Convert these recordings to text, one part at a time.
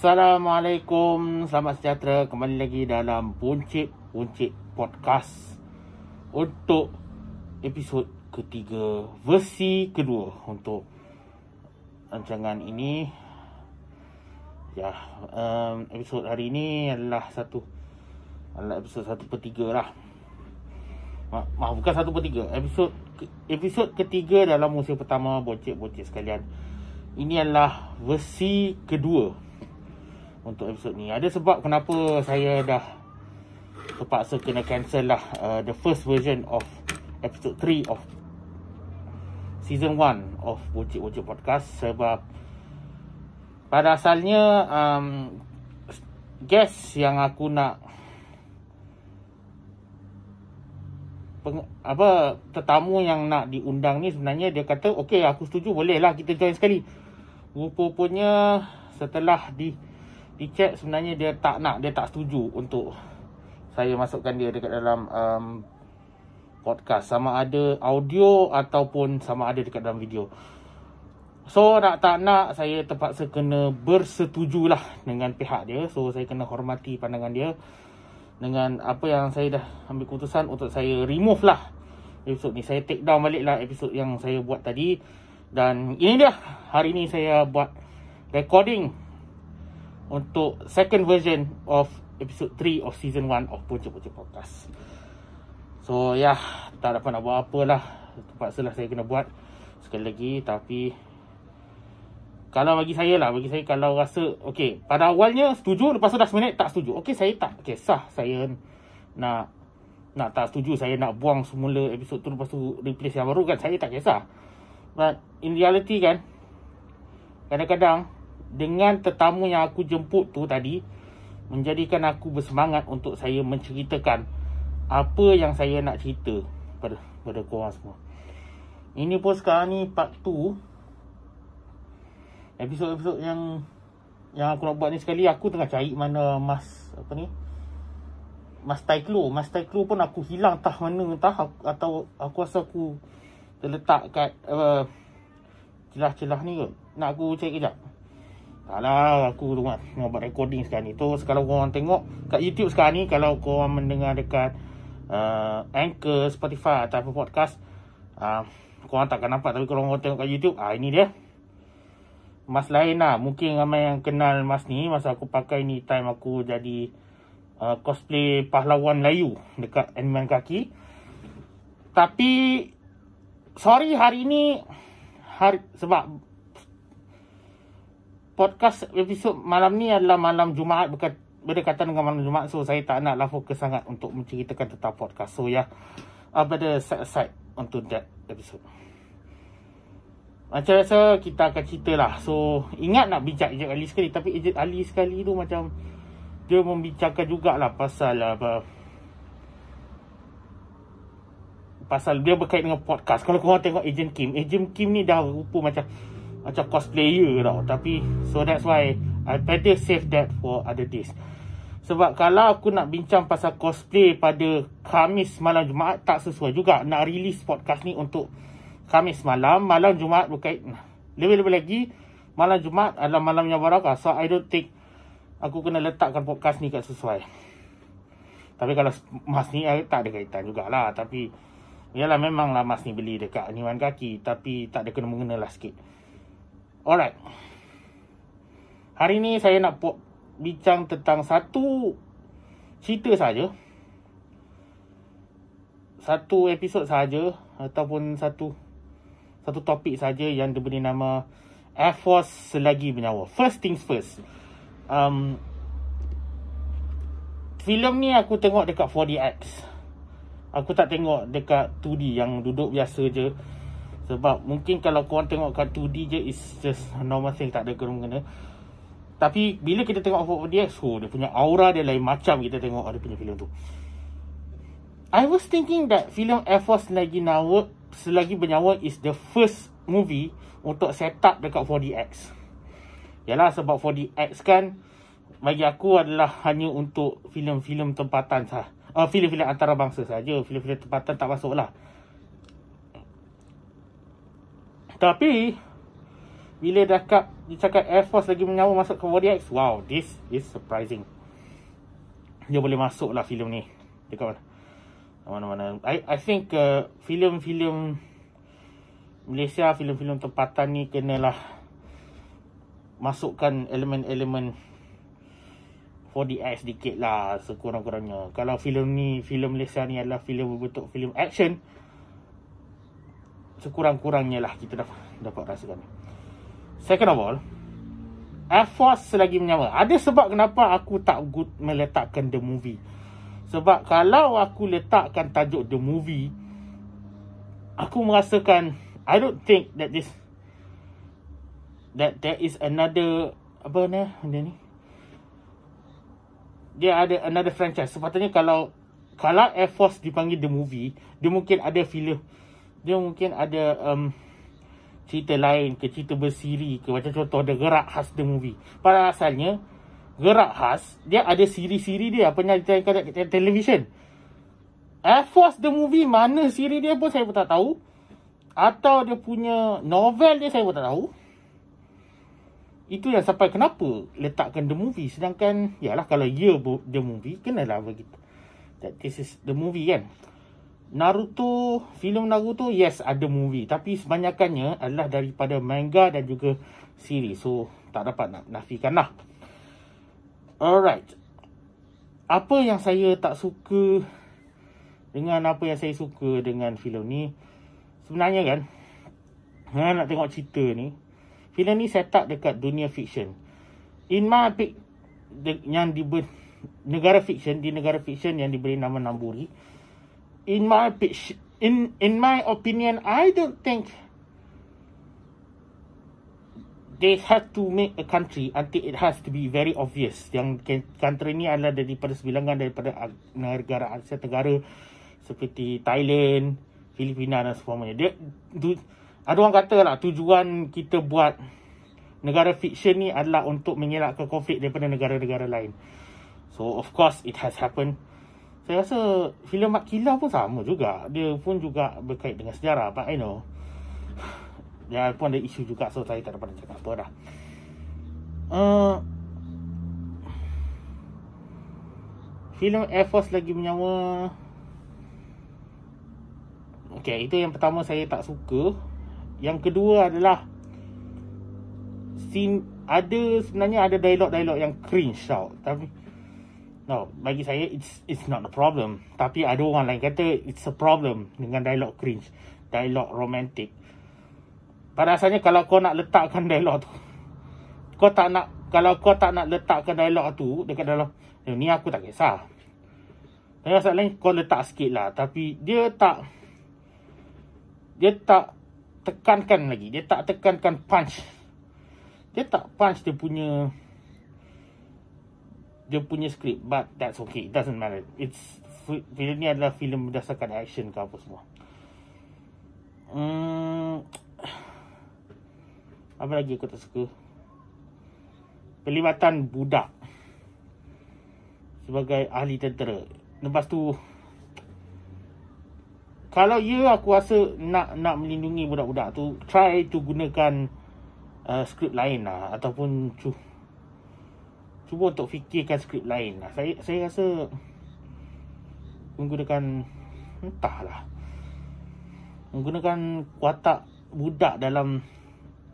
Assalamualaikum, selamat sejahtera kembali lagi dalam Buncit Buncit Podcast untuk episod ketiga versi kedua untuk rancangan ini. Ya, um, episod hari ini adalah satu adalah episod satu per tiga lah. Ma- maaf, bukan satu per tiga. Episod episod ketiga dalam musim pertama Buncit-Buncit sekalian. Ini adalah versi kedua untuk episod ni. Ada sebab kenapa saya dah terpaksa kena cancel lah uh, the first version of episode 3 of season 1 of Wujud Wujud Podcast sebab pada asalnya um, guest yang aku nak peng, apa tetamu yang nak diundang ni sebenarnya dia kata okey aku setuju boleh lah kita join sekali rupa-rupanya setelah di Dicek sebenarnya dia tak nak, dia tak setuju untuk saya masukkan dia dekat dalam um, podcast. Sama ada audio ataupun sama ada dekat dalam video. So nak tak nak saya terpaksa kena bersetujulah dengan pihak dia. So saya kena hormati pandangan dia. Dengan apa yang saya dah ambil keputusan untuk saya remove lah episod ni. Saya take down balik lah episod yang saya buat tadi. Dan ini dia. Hari ni saya buat recording untuk second version of episode 3 of season 1 of Pocok Pocok Podcast. So ya, yeah, tak dapat nak buat apa lah. Terpaksa lah saya kena buat sekali lagi. Tapi kalau bagi saya lah, bagi saya kalau rasa, okay, pada awalnya setuju, lepas tu dah seminit tak setuju. Okay, saya tak, okay, sah saya nak nak tak setuju, saya nak buang semula episod tu lepas tu replace yang baru kan, saya tak kisah. But in reality kan, kadang-kadang dengan tetamu yang aku jemput tu tadi menjadikan aku bersemangat untuk saya menceritakan apa yang saya nak cerita pada pada korang semua. Ini pun sekarang ni part 2 episod-episod yang yang aku nak buat ni sekali aku tengah cari mana mas apa ni? Mas taiklo mas taiklo pun aku hilang tah mana entah atau aku rasa aku terletak kat uh, celah-celah ni kot. Nak aku cari kejap Alah aku tu kan Nak buat recording sekarang ni. Tu kalau korang tengok Kat YouTube sekarang ni Kalau korang mendengar dekat uh, Anchor, Spotify Atau podcast uh, Korang takkan nampak. Tapi kalau korang tengok kat YouTube ah Ini dia. Mas lain lah. Mungkin ramai yang kenal mas ni. Masa aku pakai ni Time aku jadi uh, Cosplay pahlawan Melayu Dekat Animal Kaki. Tapi Sorry hari ni hari, Sebab podcast episod malam ni adalah malam Jumaat berdekatan dengan malam Jumaat so saya tak naklah fokus sangat untuk menceritakan tentang podcast. So ya yeah, uh, better set aside untuk that episode. Macam biasa kita akan cerita lah. So ingat nak bijak Ejit Ali sekali tapi Ejit Ali sekali tu macam dia membicarakan jugalah pasal apa pasal dia berkait dengan podcast. Kalau korang tengok Agent Kim Agent Kim ni dah rupa macam macam cosplayer tau. Tapi so that's why I better save that for other days. Sebab kalau aku nak bincang pasal cosplay pada Khamis malam Jumaat tak sesuai juga nak release podcast ni untuk Khamis malam. Malam Jumaat berkait lebih-lebih lagi malam Jumaat adalah malam yang barakah so I don't think aku kena letakkan podcast ni kat sesuai. Tapi kalau mas ni eh, tak ada kaitan jugalah. Tapi Yalah memanglah mas ni beli dekat Niwan Kaki. Tapi tak ada kena mengena lah sikit Alright. Hari ni saya nak bincang tentang satu cerita saja. Satu episod saja ataupun satu satu topik saja yang diberi nama Air Force selagi bernyawa. First things first. Um, filem ni aku tengok dekat 4DX. Aku tak tengok dekat 2D yang duduk biasa je. Sebab mungkin kalau korang tengok kat 2D je It's just normal thing Tak ada kena-kena Tapi bila kita tengok 4DX oh, Dia punya aura dia lain macam Kita tengok ada punya filem tu I was thinking that filem Air Force Selagi Nyawa Selagi Bernyawa Is the first movie Untuk set up dekat 4DX Yalah sebab 4DX kan Bagi aku adalah Hanya untuk filem-filem tempatan sah. Uh, filem-filem antarabangsa saja. Filem-filem tempatan tak masuk lah Tapi bila dekat dia cakap Air Force lagi menyawa masuk ke 4DX. Wow, this is surprising. Dia boleh masuk lah filem ni. Dekat mana? Mana-mana. I, I think uh, filem-filem Malaysia, filem-filem tempatan ni kenalah masukkan elemen-elemen 4DX sedikit lah sekurang-kurangnya. Kalau filem ni, filem Malaysia ni adalah filem berbentuk filem action, sekurang-kurangnya lah kita dapat, dapat rasakan. Second of all, Air Force selagi menyawa. Ada sebab kenapa aku tak good meletakkan the movie. Sebab kalau aku letakkan tajuk the movie, aku merasakan, I don't think that this, that there is another, apa ni, ni, dia ada another franchise. Sepatutnya kalau kalau Air Force dipanggil the movie, dia mungkin ada filem dia mungkin ada um, cerita lain ke cerita bersiri ke macam contoh the gerak khas the movie. Pada asalnya gerak khas dia ada siri-siri dia apa yang ditayangkan kat televisyen. Air Force the movie mana siri dia pun saya pun tak tahu. Atau dia punya novel dia saya pun tak tahu. Itu yang sampai kenapa letakkan the movie. Sedangkan, yalah kalau ya the movie, kenalah begitu. That this is the movie kan. Naruto, filem Naruto, yes ada movie. Tapi sebanyakannya adalah daripada manga dan juga series. So, tak dapat nak nafikan lah. Alright. Apa yang saya tak suka dengan apa yang saya suka dengan filem ni. Sebenarnya kan, ha, nak tengok cerita ni, filem ni set up dekat dunia fiction. In my pick, yang di negara fiction, di negara fiction yang diberi nama Namburi, in my in in my opinion, I don't think they have to make a country until it has to be very obvious. Yang country ni adalah daripada sebilangan daripada negara Asia Tenggara seperti Thailand, Filipina dan sebagainya. Dia, du, ada orang kata lah tujuan kita buat negara fiction ni adalah untuk mengelakkan konflik daripada negara-negara lain. So of course it has happened. Saya rasa filem Mak Kila pun sama juga. Dia pun juga berkait dengan sejarah. But I know. Dia pun ada isu juga. So saya tak dapat cakap apa dah. Uh, filem Air Force lagi menyawa. Okay, itu yang pertama saya tak suka. Yang kedua adalah scene ada sebenarnya ada dialog-dialog yang cringe tau. Tapi no, bagi saya it's it's not a problem. Tapi ada orang lain kata it's a problem dengan dialog cringe, dialog romantic. Pada asalnya kalau kau nak letakkan dialog tu, kau tak nak kalau kau tak nak letakkan dialog tu dekat dalam eh, ni aku tak kisah. Tapi masalahnya kau letak sikit lah. Tapi dia tak dia tak tekankan lagi. Dia tak tekankan punch. Dia tak punch dia punya dia punya script. But that's okay. It doesn't matter. It's filem ni adalah filem berdasarkan action ke apa semua. Hmm, apa lagi aku tak suka? Pelibatan budak sebagai ahli tentera. Lepas tu kalau ya aku rasa nak nak melindungi budak-budak tu try to gunakan uh, skrip lain lah ataupun cu cuba untuk fikirkan skrip lain lah saya saya rasa menggunakan entahlah menggunakan watak budak dalam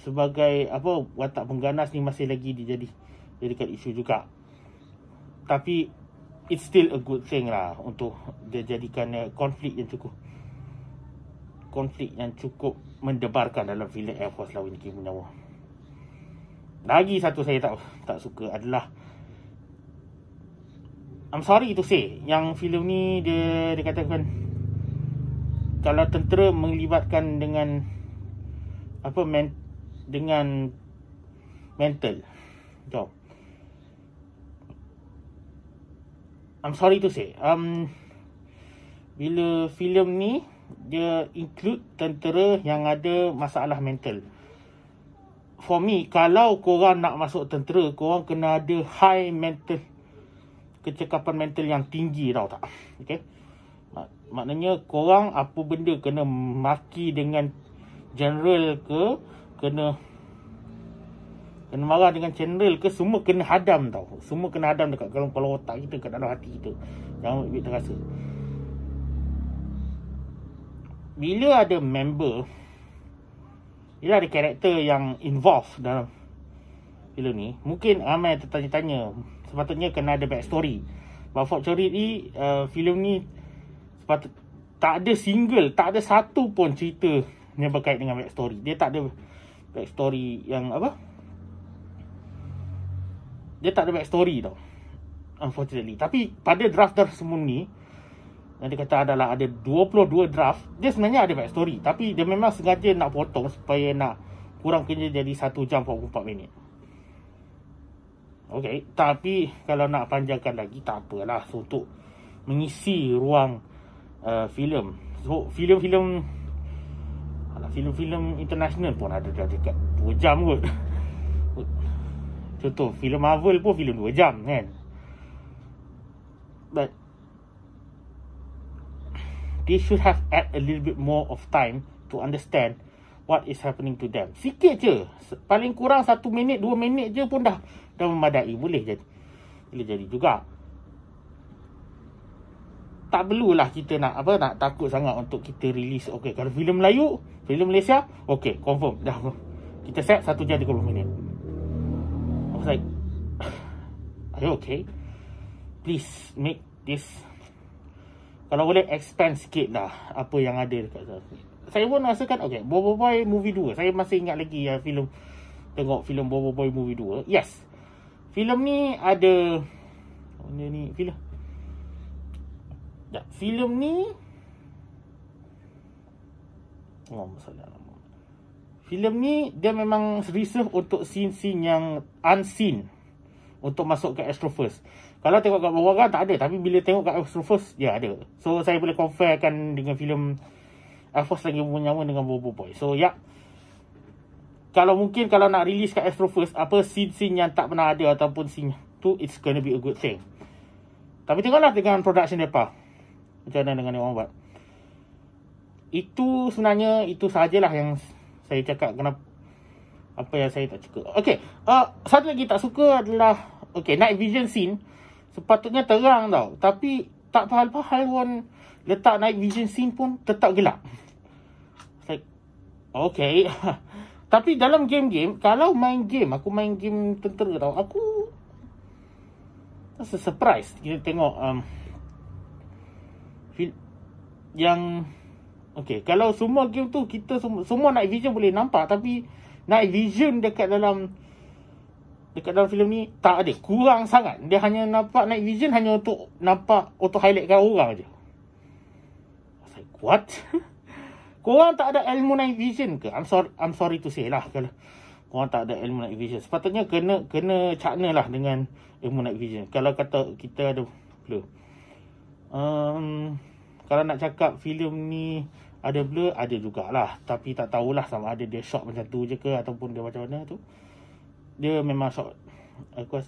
sebagai apa watak pengganas ni masih lagi dijadi jadikan isu juga tapi it's still a good thing lah untuk dia jadikan konflik yang cukup konflik yang cukup mendebarkan dalam filem Air Force Lawan Kim Nyawa. Lagi satu saya tak tak suka adalah I'm sorry to say yang filem ni dia dikatakan kalau tentera melibatkan dengan apa men, dengan mental job. I'm sorry to say um bila filem ni dia include tentera yang ada masalah mental. For me, kalau korang nak masuk tentera, korang kena ada high mental, kecekapan mental yang tinggi tau tak? Okay? Mak maknanya korang apa benda kena maki dengan general ke, kena Kena marah dengan channel ke semua kena hadam tau. Semua kena hadam dekat dalam kepala otak kita, kat dalam hati kita. Jangan ambil terasa. Bila ada member, bila ada karakter yang involved dalam filem ni, mungkin ramai tertanya-tanya. Sepatutnya kena ada backstory. But fortunately, uh, filem ni sepatut, tak ada single, tak ada satu pun cerita yang berkait dengan backstory. Dia tak ada backstory yang apa? dia tak ada backstory tau. Unfortunately. Tapi pada draft-draft semua ni, yang dia kata adalah ada 22 draft, dia sebenarnya ada backstory. Tapi dia memang sengaja nak potong supaya nak kurang kerja jadi 1 jam 44 minit. Okay, tapi kalau nak panjangkan lagi, tak apalah. So, untuk mengisi ruang uh, filem. So, filem-filem filem-filem international pun ada dah dekat 2 jam kot. Contoh filem Marvel pun filem 2 jam kan But They should have add a little bit more of time To understand What is happening to them. Sikit je. Paling kurang 1 minit 2 minit je pun dah Dah memadai. Boleh jadi. Boleh jadi juga. Tak perlulah kita nak apa nak takut sangat untuk kita release. Okey kalau filem Melayu filem Malaysia okey confirm. Dah. Kita set 1 jam 30 minit. Was like, are you okay? Please make this kalau boleh expand sikit lah apa yang ada dekat sana. Saya pun rasakan, okay, Bobo Boy Movie 2. Saya masih ingat lagi ya, filem tengok filem Bobo Boy Movie 2. Yes. Filem ni ada mana ni filem? Ya, filem ni Oh, masalah filem ni dia memang reserve untuk scene-scene yang unseen untuk masuk ke Astro First. Kalau tengok kat bawah kan tak ada tapi bila tengok kat Astro First dia ada. So saya boleh comparekan dengan filem Air Force lagi menyama dengan Bobo Boy. So ya. Kalau mungkin kalau nak release kat Astro First apa scene-scene yang tak pernah ada ataupun scene tu it's gonna be a good thing. Tapi tengoklah dengan production depa. Macam mana dengan orang buat. Itu sebenarnya itu sajalah yang saya cakap kenapa apa yang saya tak suka. Okey, uh, satu lagi tak suka adalah okey, night vision scene sepatutnya terang tau, tapi tak pahal-pahal pun letak night vision scene pun tetap gelap. Like okey. tapi dalam game-game, kalau main game, aku main game tentera tau, aku rasa surprise kita tengok um, yang Okay, kalau semua game tu kita semua, semua night vision boleh nampak tapi night vision dekat dalam dekat dalam filem ni tak ada. Kurang sangat. Dia hanya nampak night vision hanya untuk nampak auto highlightkan orang aja. Like, what? korang tak ada ilmu night vision ke? I'm sorry, I'm sorry to say lah kalau korang tak ada ilmu night vision. Sepatutnya kena kena cakna lah dengan ilmu night vision. Kalau kata kita ada blur. Um, kalau nak cakap filem ni ada blur ada jugalah tapi tak tahulah sama ada dia shot macam tu je ke ataupun dia macam mana tu dia memang shot aku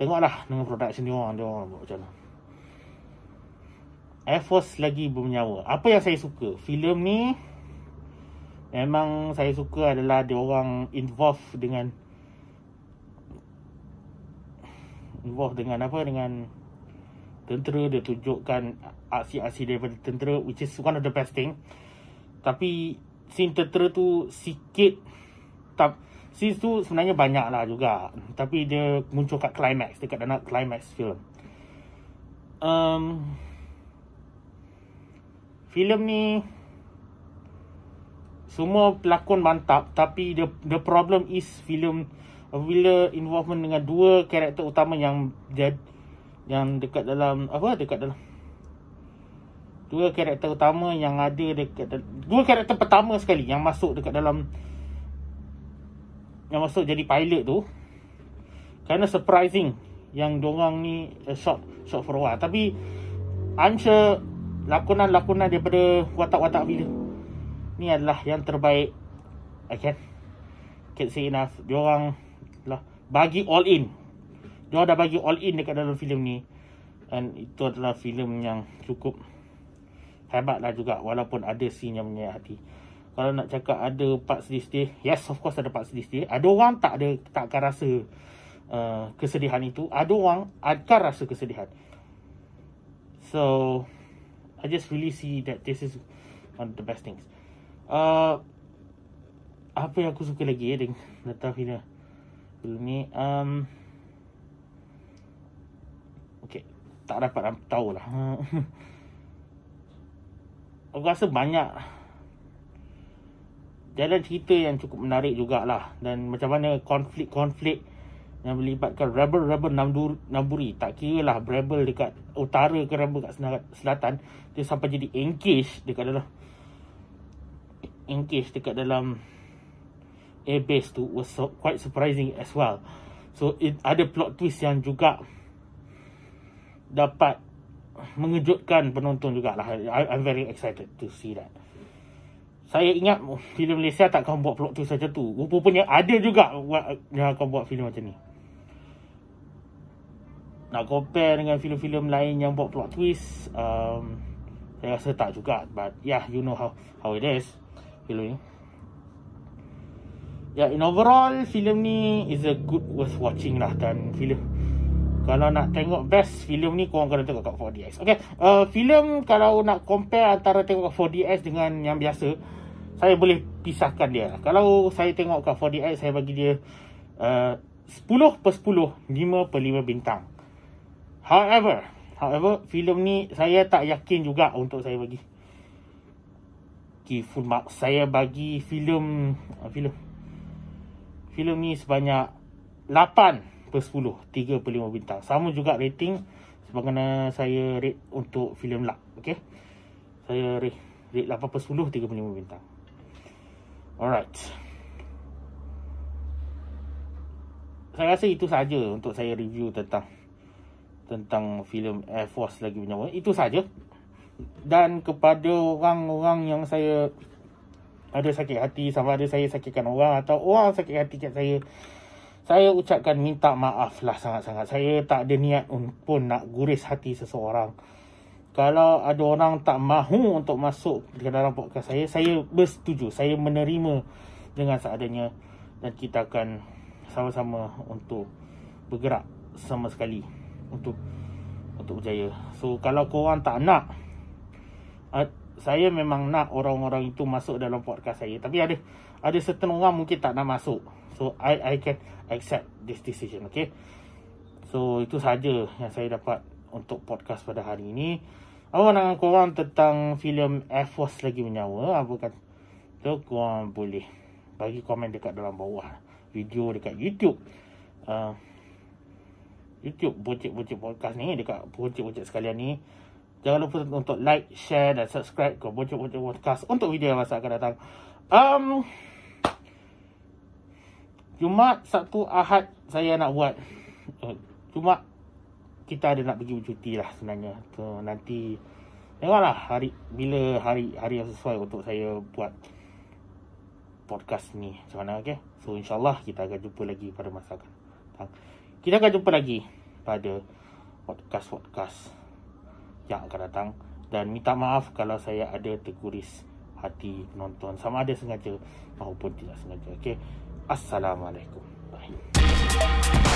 tengoklah dengan production dia orang dia orang buat macam mana. Air Force lagi bernyawa. Apa yang saya suka? Filem ni memang saya suka adalah dia orang involve dengan involve dengan apa? Dengan tentera dia tunjukkan aksi-aksi daripada tentera which is one of the best thing. Tapi scene tentera tu sikit tak scene tu sebenarnya banyak lah juga. Tapi dia muncul kat climax dekat dalam climax film. Um, filem ni semua pelakon mantap tapi the the problem is filem bila involvement dengan dua karakter utama yang yang dekat dalam apa dekat dalam dua karakter utama yang ada dekat dua karakter pertama sekali yang masuk dekat dalam yang masuk jadi pilot tu kerana surprising yang dorang ni uh, shot shot for a while tapi I'm sure lakonan-lakonan daripada watak-watak filem ni adalah yang terbaik I can can say enough. Diorang lah bagi all in. Dia dah bagi all in dekat dalam filem ni dan itu adalah filem yang cukup hebat lah juga walaupun ada scene yang menyayat hati kalau nak cakap ada part sedih-sedih, yes of course ada part sedih-sedih. Ada orang tak ada tak akan rasa uh, kesedihan itu. Ada orang akan rasa kesedihan. So I just really see that this is one of the best things. Uh, apa yang aku suka lagi eh dengan Natal Film film ni um, Okay Tak dapat tahu lah Aku rasa banyak jalan cerita yang cukup menarik jugalah. Dan macam mana konflik-konflik yang melibatkan rebel-rebel Namburi. Tak kira lah rebel dekat utara ke rebel kat selatan dia sampai jadi engage dekat dalam engage dekat dalam airbase tu was so, quite surprising as well. So it ada plot twist yang juga dapat mengejutkan penonton jugalah. I, I'm very excited to see that saya ingat filem Malaysia tak akan buat plot twist macam tu. Rupanya ada juga yang akan buat filem macam ni. Nak compare dengan filem-filem lain yang buat plot twist, um, saya rasa tak juga. But yeah, you know how how it is. Filem ni. Ya, yeah, in overall, filem ni is a good worth watching lah. Dan filem kalau nak tengok best filem ni korang kena tengok kat 4DX. Okay, uh, filem kalau nak compare antara tengok 4DX dengan yang biasa, saya boleh pisahkan dia. Kalau saya tengok kat 4DX, saya bagi dia uh, 10 per 10, 5 per 5 bintang. However, however, filem ni saya tak yakin juga untuk saya bagi okay, full mark. Saya bagi filem uh, filem filem ni sebanyak 8 per 10, 3 per 5 bintang. Sama juga rating sebagaimana saya rate untuk filem Luck. Okay? Saya rate, rate 8 per 10, 3 per 5 bintang. Alright. Saya rasa itu saja untuk saya review tentang tentang filem Air Force lagi bernyawa. Itu saja. Dan kepada orang-orang yang saya ada sakit hati sama ada saya sakitkan orang atau orang sakit hati kat saya saya ucapkan minta maaf lah sangat-sangat. Saya tak ada niat pun nak guris hati seseorang kalau ada orang tak mahu untuk masuk ke dalam podcast saya, saya bersetuju. Saya menerima dengan seadanya dan kita akan sama-sama untuk bergerak sama sekali untuk untuk berjaya. So kalau korang tak nak uh, saya memang nak orang-orang itu masuk dalam podcast saya tapi ada ada certain orang mungkin tak nak masuk. So I I can accept this decision, okay? So itu saja yang saya dapat untuk podcast pada hari ini. Apa pandangan korang tentang filem Air Force lagi menyawa? Apa kata? So, korang boleh bagi komen dekat dalam bawah video dekat YouTube. Uh, YouTube bocik-bocik podcast ni dekat bocik-bocik sekalian ni. Jangan lupa untuk like, share dan subscribe ke bocik-bocik podcast untuk video yang masa akan datang. Um, Jumat, Sabtu, Ahad saya nak buat. Uh, Jumat kita ada nak pergi bercuti lah sebenarnya. So, nanti tengoklah hari bila hari hari yang sesuai untuk saya buat podcast ni macam mana okay? So insyaAllah kita akan jumpa lagi pada masa akan datang. Kita akan jumpa lagi pada podcast-podcast yang akan datang. Dan minta maaf kalau saya ada terguris hati penonton. Sama ada sengaja maupun tidak sengaja. Okay? Assalamualaikum. Bye.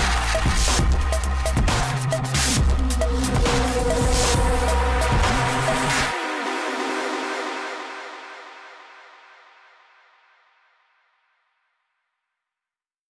Thank you.